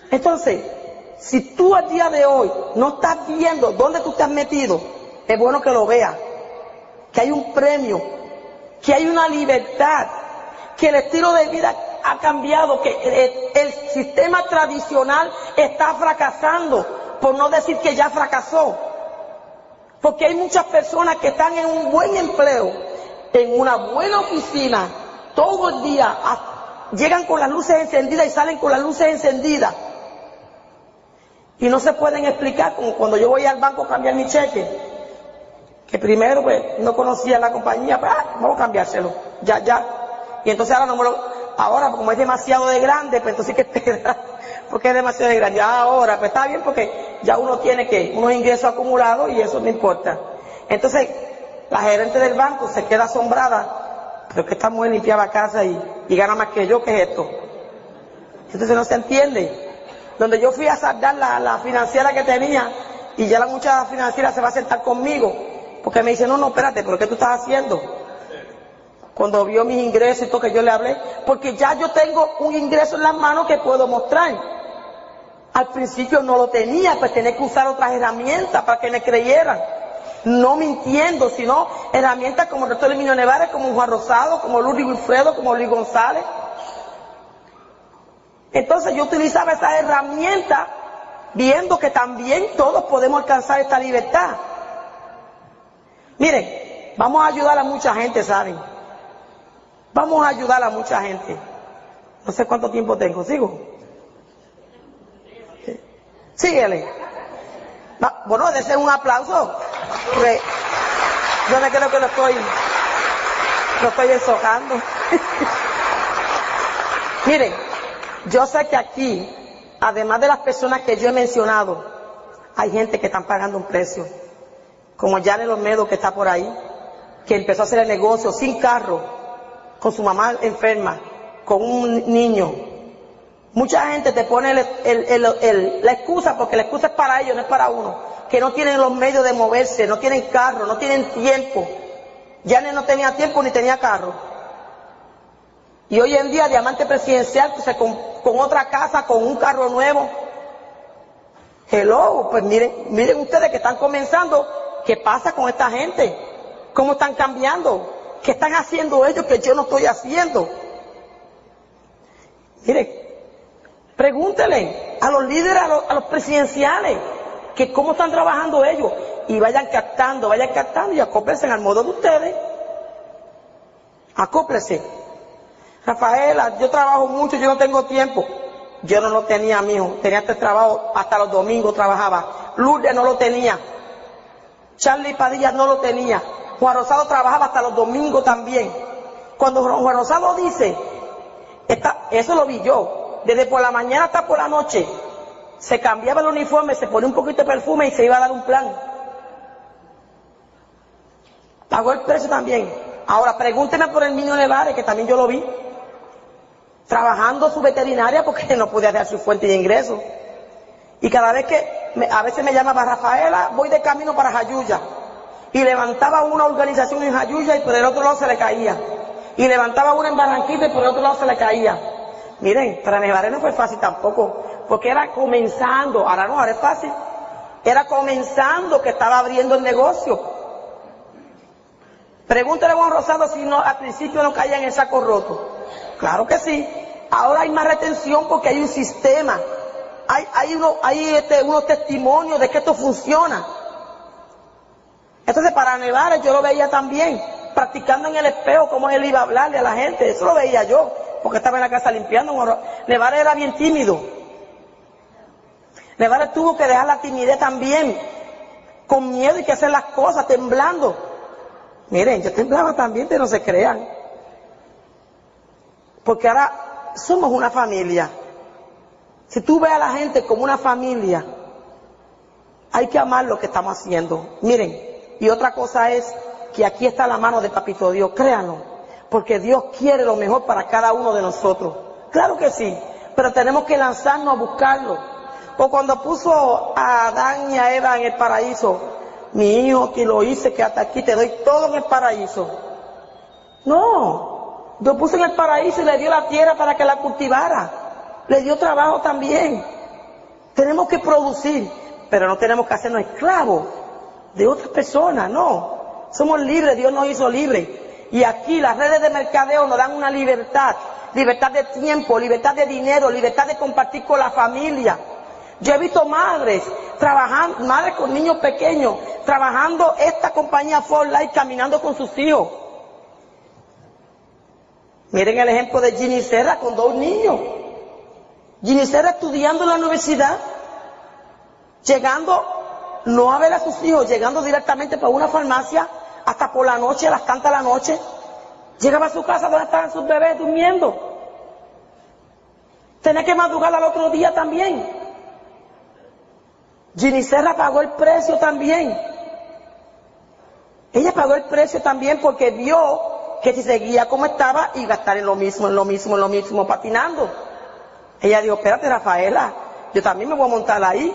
Entonces, si tú al día de hoy no estás viendo dónde tú te has metido, es bueno que lo veas, que hay un premio, que hay una libertad, que el estilo de vida ha cambiado, que el sistema tradicional está fracasando, por no decir que ya fracasó. Porque hay muchas personas que están en un buen empleo, en una buena oficina, todo el día, llegan con las luces encendidas y salen con las luces encendidas. Y no se pueden explicar, como cuando yo voy al banco a cambiar mi cheque, que primero pues no conocía la compañía, pues ah, vamos a cambiárselo, ya, ya. Y entonces ahora no me lo, ahora como es demasiado de grande, pues entonces que esperar, <laughs> porque es demasiado de grande. Ya ahora, pues está bien porque ya uno tiene que, unos ingresos acumulados y eso no importa. Entonces, la gerente del banco se queda asombrada, pero que esta mujer limpiaba casa y, y gana más que yo, ¿qué es esto? Entonces no se entiende. Donde yo fui a saldar la, la financiera que tenía y ya la muchacha financiera se va a sentar conmigo, porque me dice, no, no, espérate, ¿pero qué tú estás haciendo? Cuando vio mis ingresos y todo que yo le hablé, porque ya yo tengo un ingreso en las manos que puedo mostrar. Al principio no lo tenía, pues tenía que usar otras herramientas para que me creyeran. No mintiendo, sino herramientas como el doctor Emilio Nevares, como Juan Rosado, como Luis Wilfredo, como Luis González. Entonces yo utilizaba esa herramienta viendo que también todos podemos alcanzar esta libertad. Miren, vamos a ayudar a mucha gente, ¿saben? Vamos a ayudar a mucha gente. No sé cuánto tiempo tengo, ¿sigo? Síguele. Bueno, ser un aplauso. yo no creo que lo estoy, lo estoy ensojando. <laughs> Miren, yo sé que aquí, además de las personas que yo he mencionado, hay gente que están pagando un precio. Como Janet Olmedo que está por ahí, que empezó a hacer el negocio sin carro, con su mamá enferma, con un niño, Mucha gente te pone la excusa, porque la excusa es para ellos, no es para uno, que no tienen los medios de moverse, no tienen carro, no tienen tiempo. Ya no tenía tiempo ni tenía carro. Y hoy en día, diamante presidencial, pues, con, con otra casa, con un carro nuevo. Hello, pues miren, miren ustedes que están comenzando, ¿qué pasa con esta gente? ¿Cómo están cambiando? ¿Qué están haciendo ellos que yo no estoy haciendo? Miren, Pregúntele a los líderes, a los, presidenciales, que cómo están trabajando ellos. Y vayan captando, vayan captando y acóplense al modo de ustedes. Acóplense. Rafaela, yo trabajo mucho, yo no tengo tiempo. Yo no lo tenía, mijo. Tenía este trabajo, hasta los domingos trabajaba. Lourdes no lo tenía. Charlie Padilla no lo tenía. Juan Rosado trabajaba hasta los domingos también. Cuando Juan Rosado dice, eso lo vi yo, desde por la mañana hasta por la noche, se cambiaba el uniforme, se ponía un poquito de perfume y se iba a dar un plan. Pagó el precio también. Ahora pregúnteme por el niño Nevares, que también yo lo vi, trabajando su veterinaria porque <laughs> no podía dar su fuente de ingreso. Y cada vez que, a veces me llamaba Rafaela, voy de camino para Jayuya. Y levantaba una organización en Jayuya y por el otro lado se le caía. Y levantaba una en Barranquita y por el otro lado se le caía. Miren, para Nevares no fue fácil tampoco, porque era comenzando, ahora no, ahora es fácil. Era comenzando que estaba abriendo el negocio. Pregúntale a Juan Rosado si no, al principio no caía en el saco roto. Claro que sí. Ahora hay más retención porque hay un sistema. Hay, hay, uno, hay este, unos testimonios de que esto funciona. Entonces para Nevares yo lo veía también, practicando en el espejo cómo él iba a hablarle a la gente. Eso lo veía yo porque estaba en la casa limpiando. Nevares era bien tímido. Nevares tuvo que dejar la timidez también, con miedo y que hacer las cosas, temblando. Miren, yo temblaba también, pero no se crean. Porque ahora somos una familia. Si tú ves a la gente como una familia, hay que amar lo que estamos haciendo. Miren, y otra cosa es que aquí está la mano de Papito Dios, créanlo porque Dios quiere lo mejor para cada uno de nosotros. Claro que sí, pero tenemos que lanzarnos a buscarlo. O cuando puso a Adán y a Eva en el paraíso, mi hijo que lo hice, que hasta aquí te doy todo en el paraíso. No, Dios puso en el paraíso y le dio la tierra para que la cultivara. Le dio trabajo también. Tenemos que producir, pero no tenemos que hacernos esclavos de otras personas, no. Somos libres, Dios nos hizo libres. Y aquí las redes de mercadeo nos dan una libertad, libertad de tiempo, libertad de dinero, libertad de compartir con la familia. Yo he visto madres trabajando, madres con niños pequeños, trabajando esta compañía For Life, caminando con sus hijos. Miren el ejemplo de Ginny Serra con dos niños. Ginny Serra estudiando en la universidad, llegando, no a ver a sus hijos, llegando directamente para una farmacia hasta por la noche, a las tantas de la noche. Llegaba a su casa donde estaban sus bebés durmiendo. Tenía que madrugar al otro día también. Ginny pagó el precio también. Ella pagó el precio también porque vio que si seguía como estaba iba a estar en lo mismo, en lo mismo, en lo mismo, patinando. Ella dijo, espérate Rafaela, yo también me voy a montar ahí.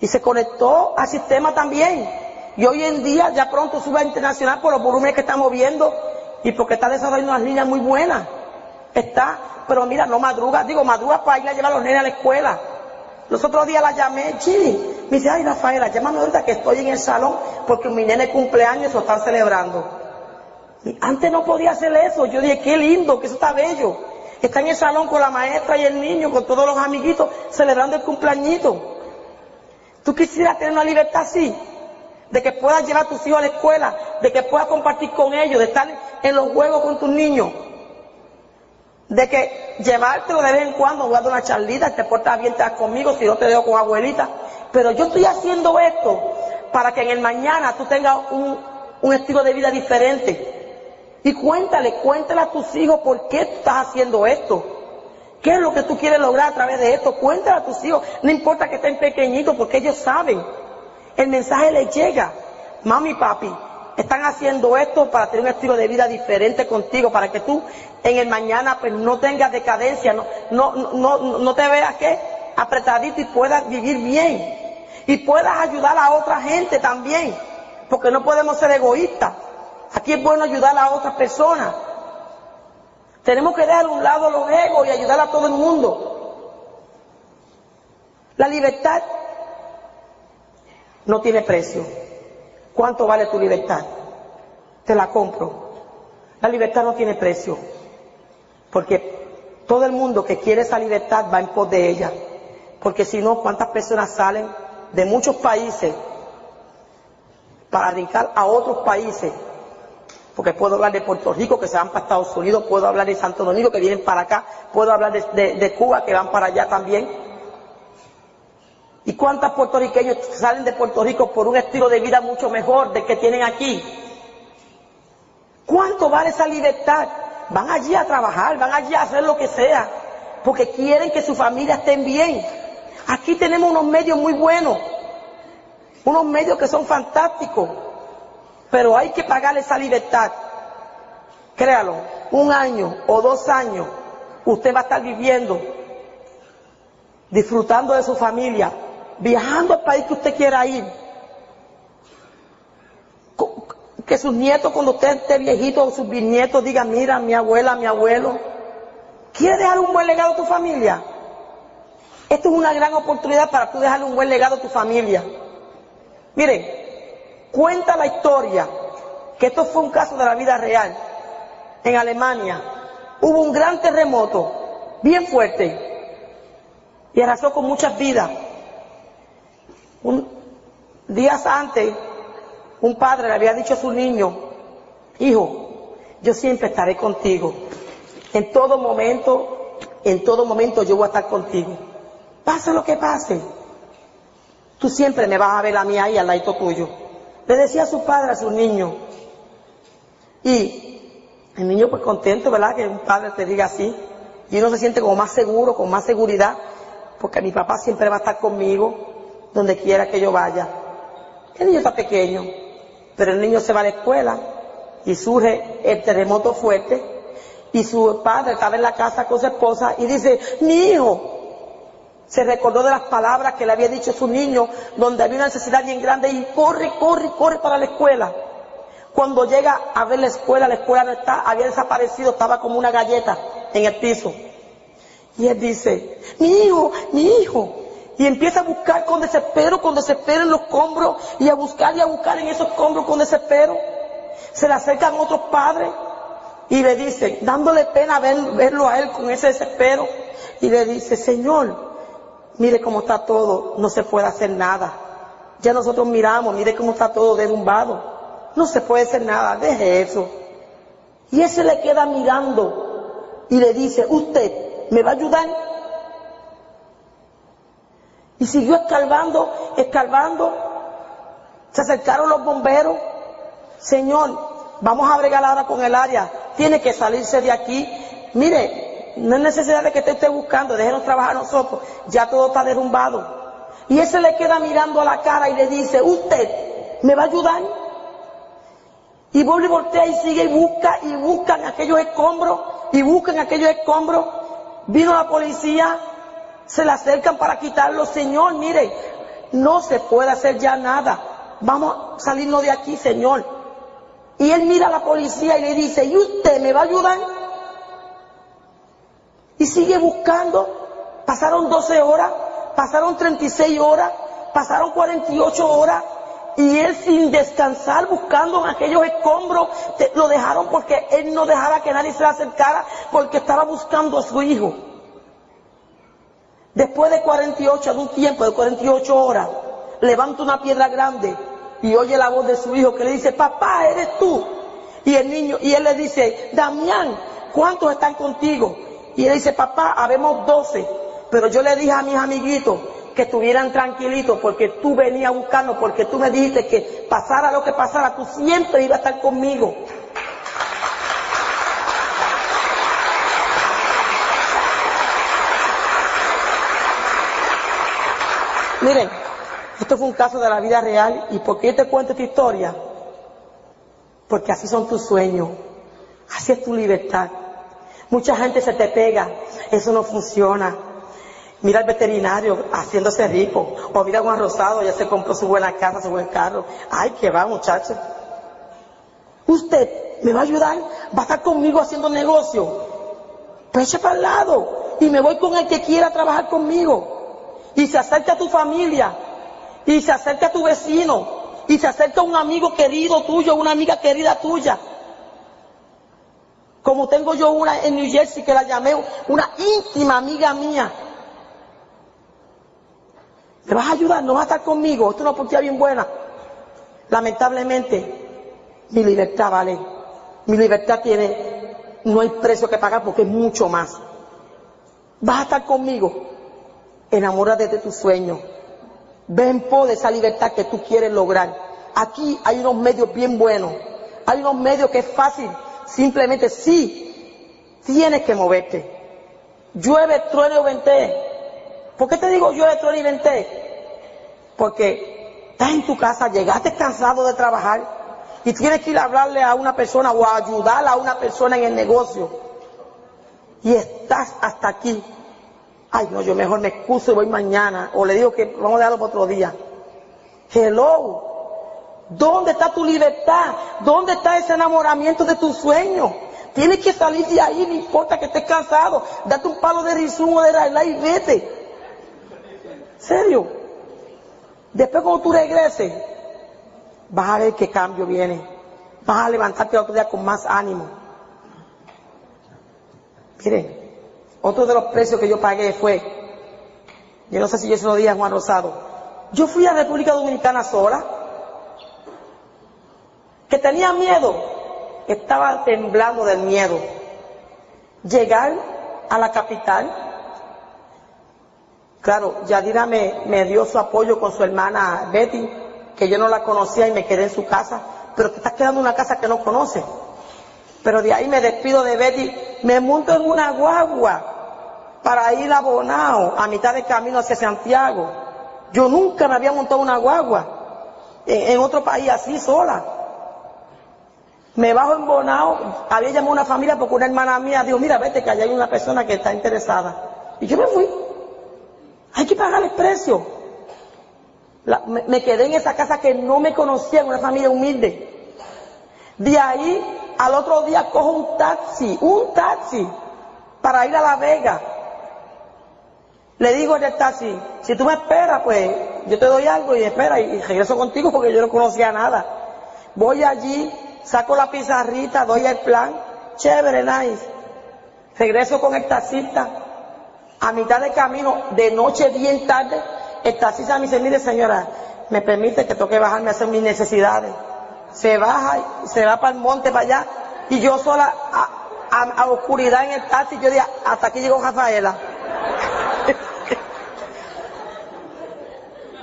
Y se conectó al sistema también. Y hoy en día ya pronto sube a internacional por los volúmenes que estamos viendo y porque está desarrollando unas líneas muy buenas. Está, pero mira, no madruga, digo, madruga para ir a llevar a los nenes a la escuela. Los otros días la llamé, Chili, me dice, ay Rafaela, llámame ahorita que estoy en el salón porque mi nene cumpleaños lo están celebrando. Y antes no podía hacer eso, yo dije, qué lindo, que eso está bello. Está en el salón con la maestra y el niño, con todos los amiguitos, celebrando el cumpleañito. ¿Tú quisieras tener una libertad así? De que puedas llevar a tus hijos a la escuela, de que puedas compartir con ellos, de estar en los juegos con tus niños. De que llevártelo de vez en cuando, jugando una charlita, te portas bien, te das conmigo, si no te dejo con abuelita. Pero yo estoy haciendo esto para que en el mañana tú tengas un, un estilo de vida diferente. Y cuéntale, cuéntale a tus hijos por qué estás haciendo esto. ¿Qué es lo que tú quieres lograr a través de esto? Cuéntale a tus hijos, no importa que estén pequeñitos, porque ellos saben. El mensaje les llega. Mami, papi, están haciendo esto para tener un estilo de vida diferente contigo, para que tú en el mañana pues no tengas decadencia, no, no, no, no te veas que apretadito y puedas vivir bien. Y puedas ayudar a otra gente también, porque no podemos ser egoístas. Aquí es bueno ayudar a otras personas. Tenemos que dejar a un lado los egos y ayudar a todo el mundo. La libertad no tiene precio. ¿Cuánto vale tu libertad? Te la compro. La libertad no tiene precio. Porque todo el mundo que quiere esa libertad va en pos de ella. Porque si no, ¿cuántas personas salen de muchos países para brincar a otros países porque puedo hablar de Puerto Rico que se van para Estados Unidos, puedo hablar de Santo Domingo que vienen para acá, puedo hablar de, Cuba que van para allá también. ¿Y cuántos puertorriqueños salen de Puerto Rico por un estilo de vida mucho mejor del que tienen aquí? ¿Cuánto vale esa libertad? Van allí a trabajar, van allí a hacer lo que sea, porque quieren que su familia estén bien. Aquí tenemos unos medios muy buenos, unos medios que son fantásticos. Pero hay que pagarle esa libertad. Créalo, un año o dos años usted va a estar viviendo, disfrutando de su familia, viajando al país que usted quiera ir. Que sus nietos, cuando usted esté viejito, o sus bisnietos digan, mira, mi abuela, mi abuelo, ¿quiere dejar un buen legado a tu familia? Esto es una gran oportunidad para tú dejarle un buen legado a tu familia. Miren, Cuenta la historia que esto fue un caso de la vida real. En Alemania hubo un gran terremoto, bien fuerte, y arrasó con muchas vidas. Un, días antes, un padre le había dicho a su niño, hijo, yo siempre estaré contigo. En todo momento, en todo momento yo voy a estar contigo. Pase lo que pase. Tú siempre me vas a ver a mí ahí al lado tuyo. Le decía a su padre a su niño. Y el niño pues contento, ¿verdad? Que un padre te diga así. Y uno se siente como más seguro, con más seguridad, porque mi papá siempre va a estar conmigo donde quiera que yo vaya. El niño está pequeño, pero el niño se va a la escuela y surge el terremoto fuerte y su padre estaba en la casa con su esposa y dice, mi hijo, se recordó de las palabras que le había dicho su niño, donde había una necesidad bien grande y corre, corre, corre para la escuela. Cuando llega a ver la escuela, la escuela no está, había desaparecido, estaba como una galleta en el piso. Y él dice, mi hijo, mi hijo. Y empieza a buscar con desespero, con desespero en los escombros, y a buscar y a buscar en esos escombros con desespero. Se le acercan otros padres y le dicen, dándole pena verlo a él con ese desespero, y le dice, Señor, mire cómo está todo, no se puede hacer nada. Ya nosotros miramos, mire cómo está todo derrumbado. No se puede hacer nada, deje eso. Y ese le queda mirando y le dice, usted, ¿me va a ayudar? Y siguió escarbando, escarbando. Se acercaron los bomberos. Señor, vamos a bregar ahora con el área. Tiene que salirse de aquí. Mire, no es necesidad de que te esté buscando, déjenos trabajar nosotros, ya todo está derrumbado. Y ese le queda mirando a la cara y le dice, usted, ¿me va a ayudar? Y vuelve y voltea y sigue y busca y buscan aquellos escombros y buscan aquellos escombros. Vino la policía, se le acercan para quitarlo. Señor, mire, no se puede hacer ya nada. Vamos a salirnos de aquí, Señor. Y él mira a la policía y le dice, ¿y usted me va a ayudar? Y sigue buscando. Pasaron 12 horas, pasaron 36 horas, pasaron 48 horas. Y él sin descansar buscando en aquellos escombros, lo dejaron porque él no dejaba que nadie se le acercara porque estaba buscando a su hijo. Después de 48, de un tiempo de 48 horas, levanta una piedra grande y oye la voz de su hijo que le dice, papá, eres tú. Y el niño, y él le dice, Damián, ¿cuántos están contigo? Y él dice, papá, habemos 12. Pero yo le dije a mis amiguitos que estuvieran tranquilitos porque tú venías a porque tú me dijiste que pasara lo que pasara, tú siempre ibas a estar conmigo. Miren, esto fue un caso de la vida real y ¿por qué te cuento esta historia? Porque así son tus sueños, así es tu libertad. Mucha gente se te pega, eso no funciona. Mira al veterinario haciéndose rico, o mira a Juan Rosado, ya se compró su buena casa, su buen carro. Ay, que va muchacho. Usted me va a ayudar, va a estar conmigo haciendo negocio. Pues eche para el lado y me voy con el que quiera trabajar conmigo. Y se acerca a tu familia, y se acerca a tu vecino, y se acerca a un amigo querido tuyo, una amiga querida tuya. Como tengo yo una en New Jersey que la llamé una íntima amiga mía. ¿Me vas a ayudar? ¿No vas a estar conmigo? Esto es una oportunidad bien buena. Lamentablemente, mi libertad vale. Mi libertad tiene, no hay precio que pagar porque es mucho más. ¿Vas a estar conmigo? Enamórate de tu sueño. Ve en pos de esa libertad que tú quieres lograr. Aquí hay unos medios bien buenos. Hay unos medios que es fácil. Simplemente sí, tienes que moverte. Llueve, truene o vente. ¿Por qué te digo llueve, truene y vente? Porque estás en tu casa, llegaste cansado de trabajar y tienes que ir a hablarle a una persona o ayudar a una persona en el negocio. Y estás hasta aquí Ay, no, yo mejor me excuso y voy mañana. O le digo que vamos a dejarlo para otro día. Hello. ¿Dónde está tu libertad? ¿Dónde está ese enamoramiento de tu sueño? Tienes que salir de ahí, no importa que estés cansado. Date un palo de risumo de raila y vete. ¿Serio? Después cuando tú regreses, vas a ver qué cambio viene. Vas a levantarte otro día con más ánimo. Miren, otro de los precios que yo pagué fue, yo no sé si yo se lo dije a Juan Rosado, yo fui a República Dominicana sola, que tenía miedo, estaba temblando del miedo. Llegar a la capital, claro, Yadira me, me dio su apoyo con su hermana Betty, que yo no la conocía y me quedé en su casa, pero te estás quedando en una casa que no conoces. Pero de ahí me despido de Betty, me monto en una guagua para ir a Bonao, a mitad de camino hacia Santiago. Yo nunca me había montado una guagua en, otro país así sola. Me bajo en Bonao, había llamado a una familia porque una hermana mía dijo, mira, vete que allá hay una persona que está interesada. Y yo me fui. Hay que pagar el precio. me, quedé en esa casa que no me conocía, en una familia humilde. De ahí al otro día cojo un taxi, un taxi, para ir a La Vega. Le digo el taxi, si tú me esperas, pues yo te doy algo y espera y, regreso contigo porque yo no conocía nada. Voy allí, saco la pizarrita, doy el plan, chévere, nice. Regreso con el taxista, a mitad de camino, de noche bien tarde, el taxista me dice, mire señora, me permite que toque bajarme a hacer mis necesidades. Se baja, se va para el monte, para allá, y yo sola, a, a oscuridad en el taxi, yo dije, hasta aquí llegó Rafaela. <laughs>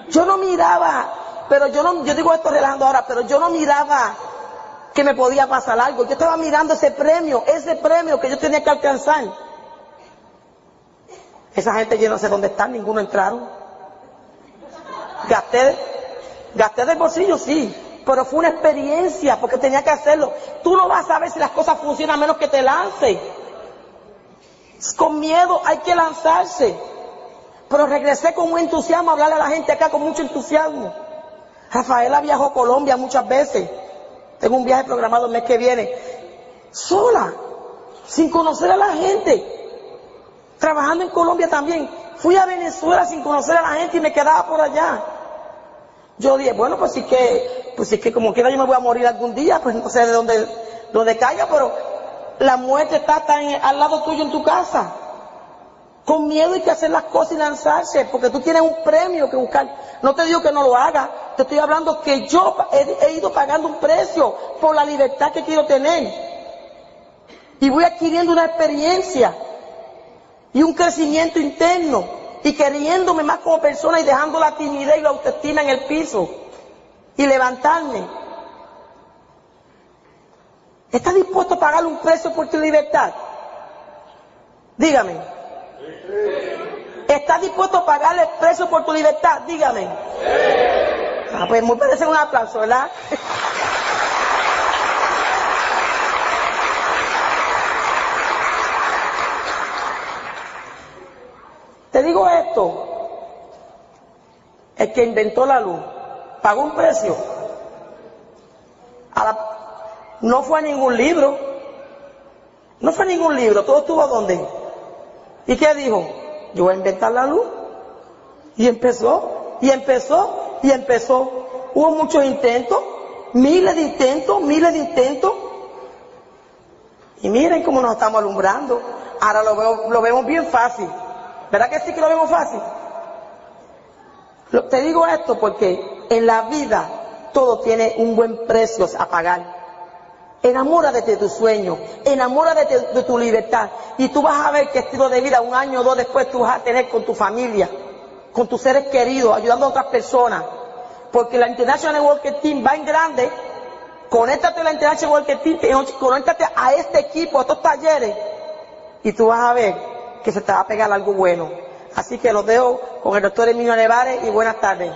Yo no miraba, pero yo no, yo digo esto relajando ahora, pero yo no miraba que me podía pasar algo. Yo estaba mirando ese premio, ese premio que yo tenía que alcanzar. Esa gente yo no sé dónde están, ninguno entraron. Gasté, gasté del bolsillo, sí, pero fue una experiencia porque tenía que hacerlo. Tú no vas a saber si las cosas funcionan a menos que te lance. Con miedo hay que lanzarse. Pero regresé con un entusiasmo a hablarle a la gente acá con mucho entusiasmo. Rafaela viajó a Colombia muchas veces. Tengo un viaje programado el mes que viene. Sola, sin conocer a la gente. Trabajando en Colombia también. Fui a Venezuela sin conocer a la gente y me quedaba por allá. Yo dije, bueno, pues sí que, pues sí que como quiera yo me voy a morir algún día, pues no sé de dónde, dónde caiga, pero la muerte está tan al lado tuyo en tu casa. Con miedo hay que hacer las cosas y lanzarse, porque tú tienes un premio que buscar. No te digo que no lo haga, te estoy hablando que yo he, he ido pagando un precio por la libertad que quiero tener. Y voy adquiriendo una experiencia y un crecimiento interno y queriéndome más como persona y dejando la timidez y la autoestima en el piso y levantarme. ¿Estás dispuesto a pagar un precio por tu libertad? Dígame. ¿Estás dispuesto a pagarle el precio por tu libertad? Dígame. Ah, pues me parece un aplauso, ¿verdad? Te digo esto, el que inventó la luz pagó un precio. No fue a ningún libro, no fue a ningún libro, todo estuvo a dónde. ¿Y qué dijo? Yo voy a inventar la luz. Y empezó, y empezó, y empezó. Hubo muchos intentos, miles de intentos, miles de intentos. Y miren cómo nos estamos alumbrando. Ahora lo, vemos bien fácil. ¿Verdad que sí que lo vemos fácil? Te digo esto porque en la vida todo tiene un buen precio a pagar. Enamórate de tu sueño, enamórate de tu libertad y tú vas a ver qué estilo de vida un año o dos después tú vas a tener con tu familia, con tus seres queridos, ayudando a otras personas. Porque la International Worker Team va en grande, conéctate a la International Worker Team, conéctate a este equipo, a estos talleres y tú vas a ver que se te va a pegar algo bueno. Así que los dejo con el doctor Emilio Nevares y buenas tardes.